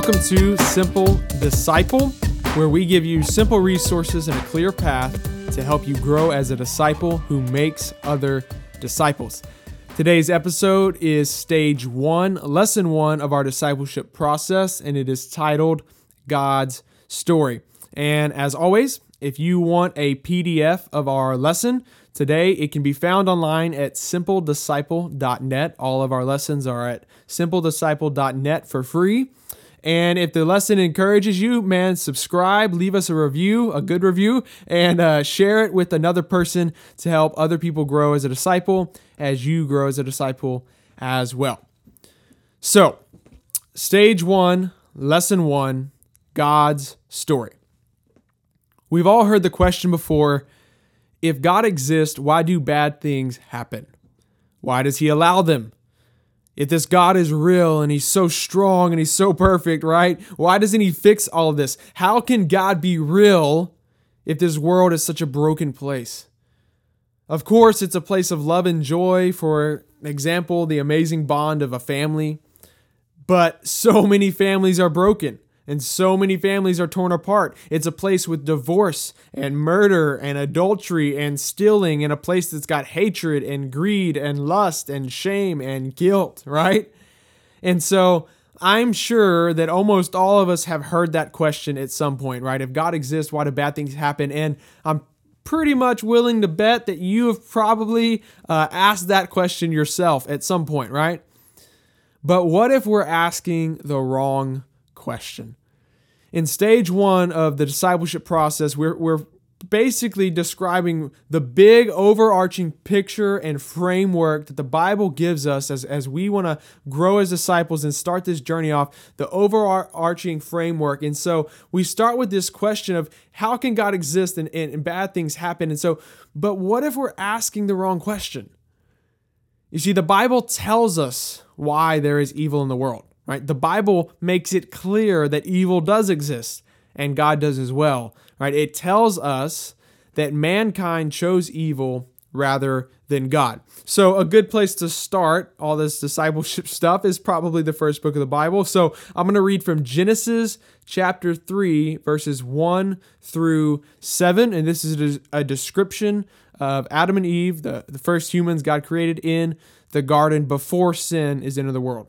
Welcome to Simple Disciple, where we give you simple resources and a clear path to help you grow as a disciple who makes other disciples. Today's episode is stage one, lesson one of our discipleship process, and it is titled God's Story. And as always, if you want a PDF of our lesson today, it can be found online at simpledisciple.net. All of our lessons are at simpledisciple.net for free. And if the lesson encourages you, man, subscribe, leave us a review, a good review, and uh, share it with another person to help other people grow as a disciple as you grow as a disciple as well. So, stage one, lesson one God's story. We've all heard the question before if God exists, why do bad things happen? Why does He allow them? If this God is real and He's so strong and He's so perfect, right? Why doesn't He fix all of this? How can God be real if this world is such a broken place? Of course, it's a place of love and joy, for example, the amazing bond of a family. But so many families are broken and so many families are torn apart. It's a place with divorce and murder and adultery and stealing, and a place that's got hatred and greed and lust and shame and guilt, right? And so I'm sure that almost all of us have heard that question at some point, right? If God exists, why do bad things happen? And I'm pretty much willing to bet that you have probably uh, asked that question yourself at some point, right? But what if we're asking the wrong question? In stage one of the discipleship process, we're, we're basically describing the big overarching picture and framework that the Bible gives us as, as we want to grow as disciples and start this journey off, the overarching framework. And so we start with this question of how can God exist and, and, and bad things happen? And so, but what if we're asking the wrong question? You see, the Bible tells us why there is evil in the world right? The Bible makes it clear that evil does exist and God does as well, right? It tells us that mankind chose evil rather than God. So, a good place to start all this discipleship stuff is probably the first book of the Bible. So, I'm going to read from Genesis chapter 3, verses 1 through 7. And this is a description of Adam and Eve, the, the first humans God created in the garden before sin is into the world.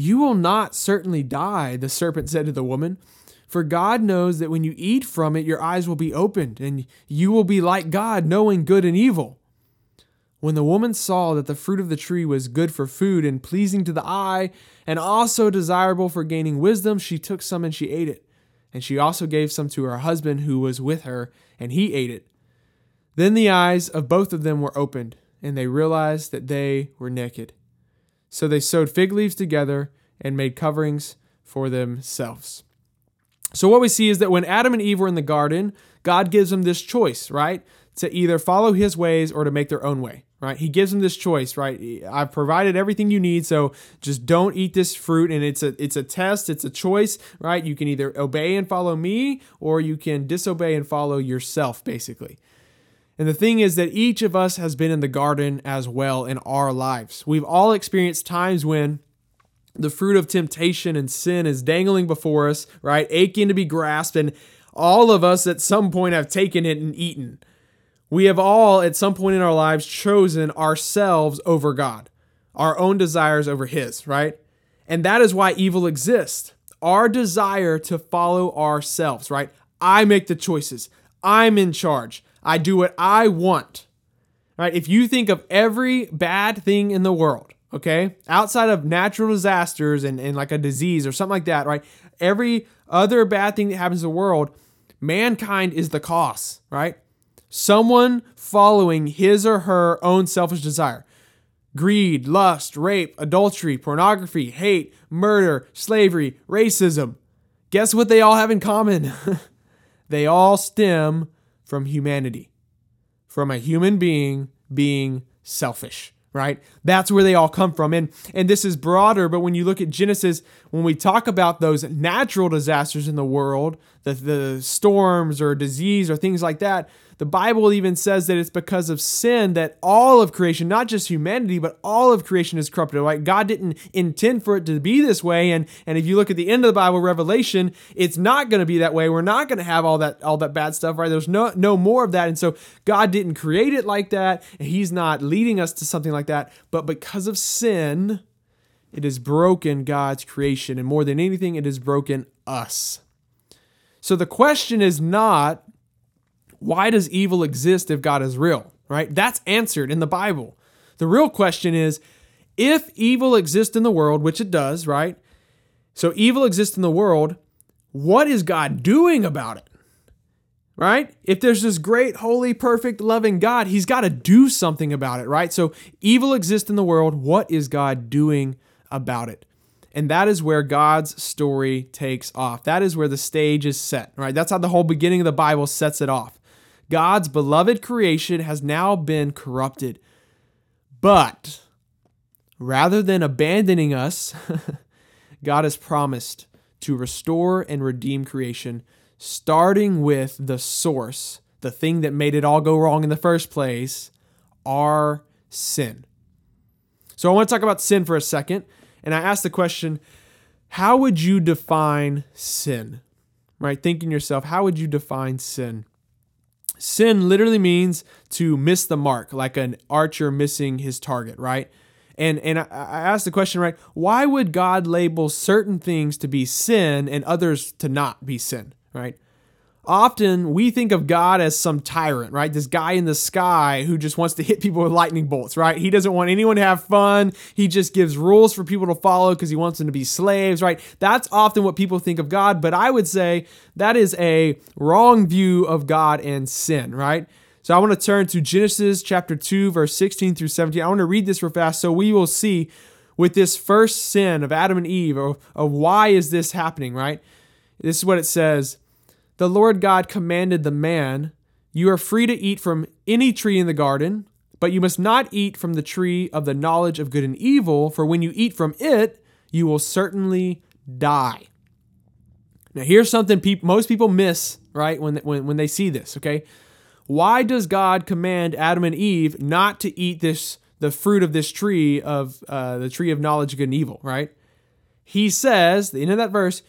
You will not certainly die, the serpent said to the woman. For God knows that when you eat from it, your eyes will be opened, and you will be like God, knowing good and evil. When the woman saw that the fruit of the tree was good for food and pleasing to the eye, and also desirable for gaining wisdom, she took some and she ate it. And she also gave some to her husband who was with her, and he ate it. Then the eyes of both of them were opened, and they realized that they were naked. So they sewed fig leaves together and made coverings for themselves. So, what we see is that when Adam and Eve were in the garden, God gives them this choice, right? To either follow his ways or to make their own way, right? He gives them this choice, right? I've provided everything you need, so just don't eat this fruit. And it's a it's a test, it's a choice, right? You can either obey and follow me, or you can disobey and follow yourself, basically. And the thing is that each of us has been in the garden as well in our lives. We've all experienced times when the fruit of temptation and sin is dangling before us, right? Aching to be grasped. And all of us at some point have taken it and eaten. We have all at some point in our lives chosen ourselves over God, our own desires over His, right? And that is why evil exists. Our desire to follow ourselves, right? I make the choices. I'm in charge. I do what I want. Right? If you think of every bad thing in the world, okay, outside of natural disasters and, and like a disease or something like that, right? Every other bad thing that happens in the world, mankind is the cause, right? Someone following his or her own selfish desire. Greed, lust, rape, adultery, pornography, hate, murder, slavery, racism. guess what they all have in common? they all stem from humanity, from a human being being selfish right? That's where they all come from. And and this is broader but when you look at genesis when we talk about those natural disasters in the world the, the storms or disease or things like that the Bible even says that it's because of sin that all of creation, not just humanity, but all of creation is corrupted. Right? God didn't intend for it to be this way. And, and if you look at the end of the Bible, Revelation, it's not going to be that way. We're not going to have all that all that bad stuff, right? There's no no more of that. And so God didn't create it like that, and He's not leading us to something like that. But because of sin, it has broken God's creation. And more than anything, it has broken us. So the question is not why does evil exist if God is real? Right? That's answered in the Bible. The real question is if evil exists in the world, which it does, right? So evil exists in the world, what is God doing about it? Right? If there's this great, holy, perfect, loving God, he's got to do something about it, right? So evil exists in the world. What is God doing about it? And that is where God's story takes off. That is where the stage is set, right? That's how the whole beginning of the Bible sets it off. God's beloved creation has now been corrupted. But rather than abandoning us, God has promised to restore and redeem creation, starting with the source, the thing that made it all go wrong in the first place, our sin. So I want to talk about sin for a second. And I ask the question how would you define sin? Right? Thinking yourself, how would you define sin? Sin literally means to miss the mark, like an archer missing his target, right? And and I, I asked the question, right? Why would God label certain things to be sin and others to not be sin, right? Often we think of God as some tyrant, right? This guy in the sky who just wants to hit people with lightning bolts, right? He doesn't want anyone to have fun. He just gives rules for people to follow because he wants them to be slaves, right? That's often what people think of God, but I would say that is a wrong view of God and sin, right? So I want to turn to Genesis chapter 2, verse 16 through 17. I want to read this real fast so we will see with this first sin of Adam and Eve of, of why is this happening, right? This is what it says the Lord God commanded the man, You are free to eat from any tree in the garden, but you must not eat from the tree of the knowledge of good and evil, for when you eat from it, you will certainly die. Now, here's something people, most people miss, right, when, when, when they see this, okay? Why does God command Adam and Eve not to eat this, the fruit of this tree of uh, the tree of knowledge of good and evil, right? He says, the end of that verse,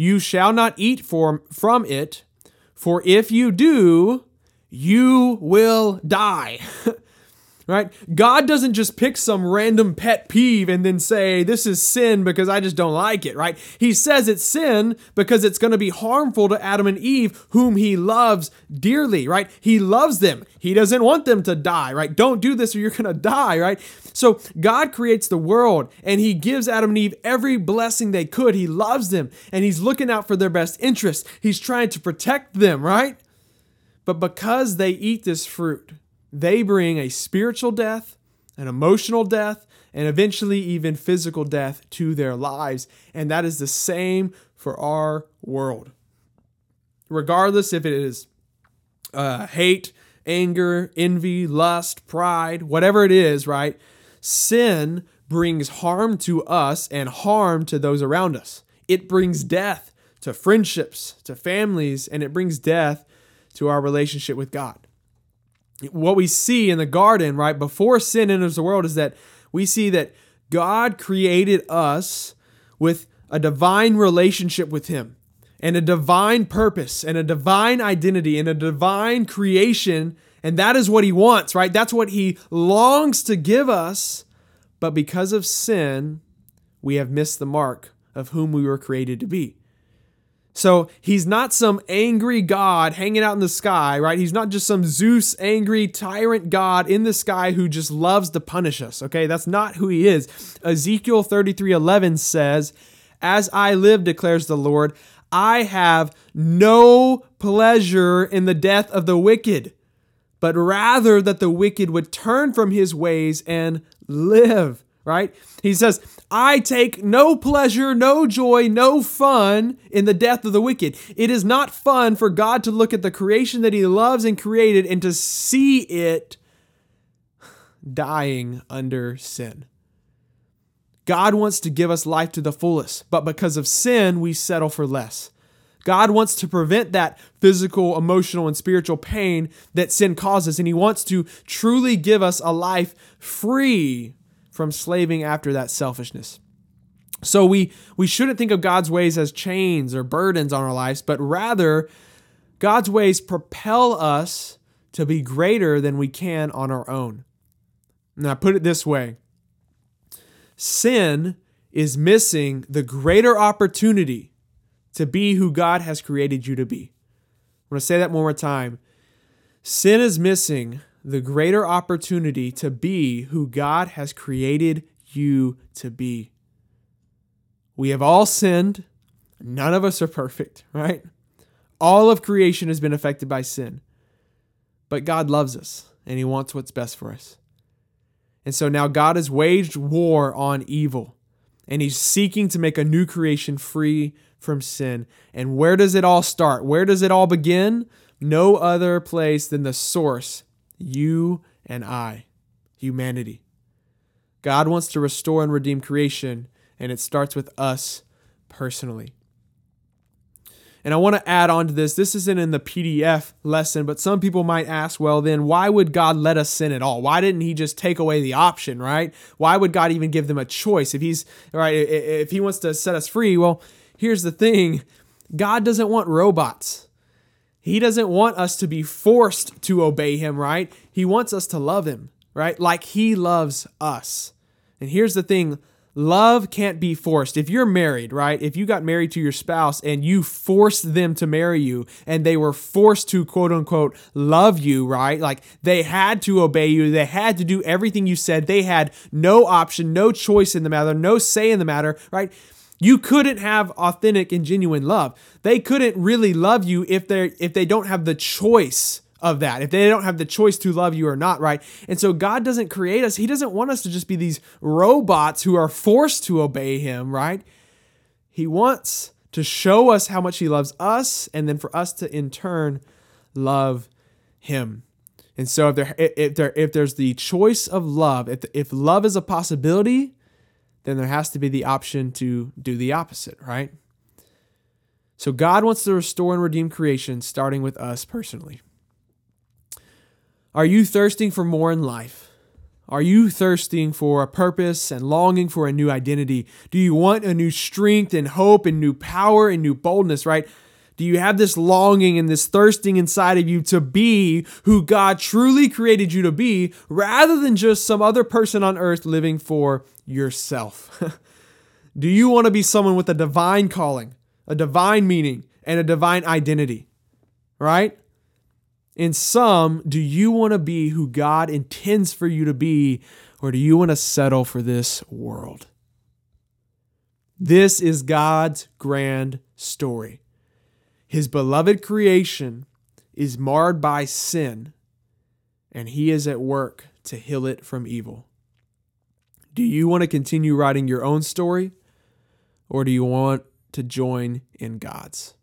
you shall not eat from, from it, for if you do, you will die. right? God doesn't just pick some random pet peeve and then say, this is sin because I just don't like it, right? He says it's sin because it's going to be harmful to Adam and Eve, whom he loves dearly, right? He loves them. He doesn't want them to die, right? Don't do this or you're going to die, right? So God creates the world and he gives Adam and Eve every blessing they could. He loves them and he's looking out for their best interests. He's trying to protect them, right? But because they eat this fruit, they bring a spiritual death, an emotional death, and eventually even physical death to their lives. And that is the same for our world. Regardless if it is uh, hate, anger, envy, lust, pride, whatever it is, right? Sin brings harm to us and harm to those around us. It brings death to friendships, to families, and it brings death to our relationship with God what we see in the garden, right, before sin enters the world is that we see that God created us with a divine relationship with Him and a divine purpose and a divine identity and a divine creation. And that is what He wants, right? That's what He longs to give us. But because of sin, we have missed the mark of whom we were created to be. So he's not some angry God hanging out in the sky, right? He's not just some Zeus angry tyrant God in the sky who just loves to punish us, okay? That's not who he is. Ezekiel 33:11 says, "As I live declares the Lord, I have no pleasure in the death of the wicked, but rather that the wicked would turn from his ways and live." right? He says, I take no pleasure, no joy, no fun in the death of the wicked. It is not fun for God to look at the creation that He loves and created and to see it dying under sin. God wants to give us life to the fullest, but because of sin, we settle for less. God wants to prevent that physical, emotional, and spiritual pain that sin causes, and He wants to truly give us a life free from slaving after that selfishness. So we we shouldn't think of God's ways as chains or burdens on our lives, but rather God's ways propel us to be greater than we can on our own. Now put it this way. Sin is missing the greater opportunity to be who God has created you to be. I'm to say that one more time. Sin is missing the greater opportunity to be who God has created you to be. We have all sinned. None of us are perfect, right? All of creation has been affected by sin. But God loves us and He wants what's best for us. And so now God has waged war on evil and He's seeking to make a new creation free from sin. And where does it all start? Where does it all begin? No other place than the source you and I, humanity. God wants to restore and redeem creation, and it starts with us personally. And I want to add on to this. This isn't in the PDF lesson, but some people might ask, well, then why would God let us sin at all? Why didn't He just take away the option, right? Why would God even give them a choice if He's right? If He wants to set us free, well, here's the thing: God doesn't want robots. He doesn't want us to be forced to obey him, right? He wants us to love him, right? Like he loves us. And here's the thing love can't be forced. If you're married, right? If you got married to your spouse and you forced them to marry you and they were forced to quote unquote love you, right? Like they had to obey you, they had to do everything you said, they had no option, no choice in the matter, no say in the matter, right? You couldn't have authentic and genuine love. They couldn't really love you if they if they don't have the choice of that. If they don't have the choice to love you or not, right? And so God doesn't create us. He doesn't want us to just be these robots who are forced to obey him, right? He wants to show us how much he loves us and then for us to in turn love him. And so if there if there if there's the choice of love, if if love is a possibility, then there has to be the option to do the opposite, right? So God wants to restore and redeem creation, starting with us personally. Are you thirsting for more in life? Are you thirsting for a purpose and longing for a new identity? Do you want a new strength and hope and new power and new boldness, right? Do you have this longing and this thirsting inside of you to be who God truly created you to be rather than just some other person on earth living for yourself? Do you want to be someone with a divine calling, a divine meaning, and a divine identity? Right? In some, do you want to be who God intends for you to be, or do you want to settle for this world? This is God's grand story. His beloved creation is marred by sin, and He is at work to heal it from evil. Do you want to continue writing your own story, or do you want to join in God's?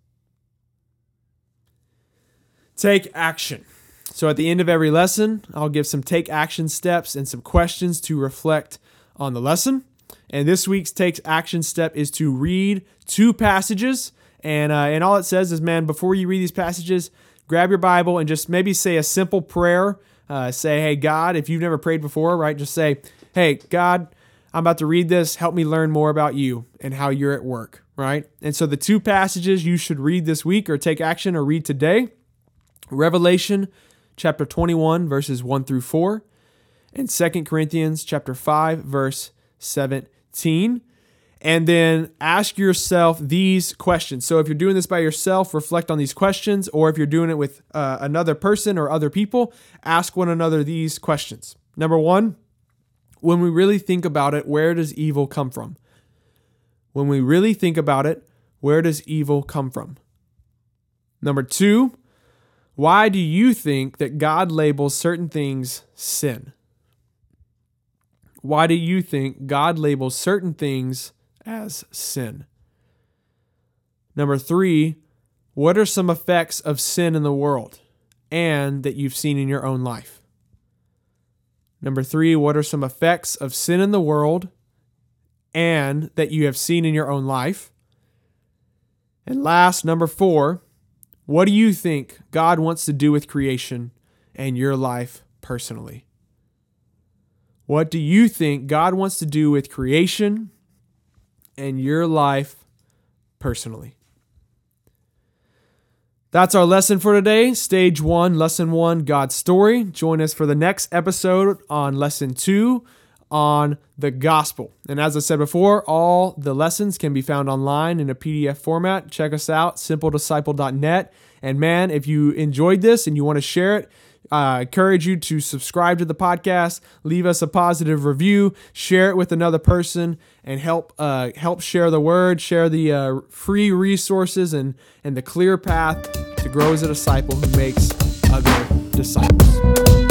Take action. So, at the end of every lesson, I'll give some take action steps and some questions to reflect on the lesson. And this week's take action step is to read two passages and uh, and all it says is, man, before you read these passages, grab your Bible and just maybe say a simple prayer. Uh, say, hey, God, if you've never prayed before, right? Just say, hey, God, I'm about to read this. Help me learn more about you and how you're at work, right? And so the two passages you should read this week or take action or read today Revelation chapter 21, verses 1 through 4, and Second Corinthians chapter 5, verse 17 and then ask yourself these questions. So, if you're doing this by yourself, reflect on these questions, or if you're doing it with uh, another person or other people, ask one another these questions. Number one, when we really think about it, where does evil come from? When we really think about it, where does evil come from? Number two, why do you think that God labels certain things sin? why do you think God labels certain things as sin? Number three, what are some effects of sin in the world and that you've seen in your own life? Number three, what are some effects of sin in the world and that you have seen in your own life? And last, number four, what do you think God wants to do with creation and your life personally? What do you think God wants to do with creation and your life personally? That's our lesson for today. Stage one, lesson one, God's story. Join us for the next episode on lesson two on the gospel. And as I said before, all the lessons can be found online in a PDF format. Check us out, simpledisciple.net. And man, if you enjoyed this and you want to share it, I uh, encourage you to subscribe to the podcast, leave us a positive review, share it with another person, and help uh, help share the word, share the uh, free resources and and the clear path to grow as a disciple who makes other disciples.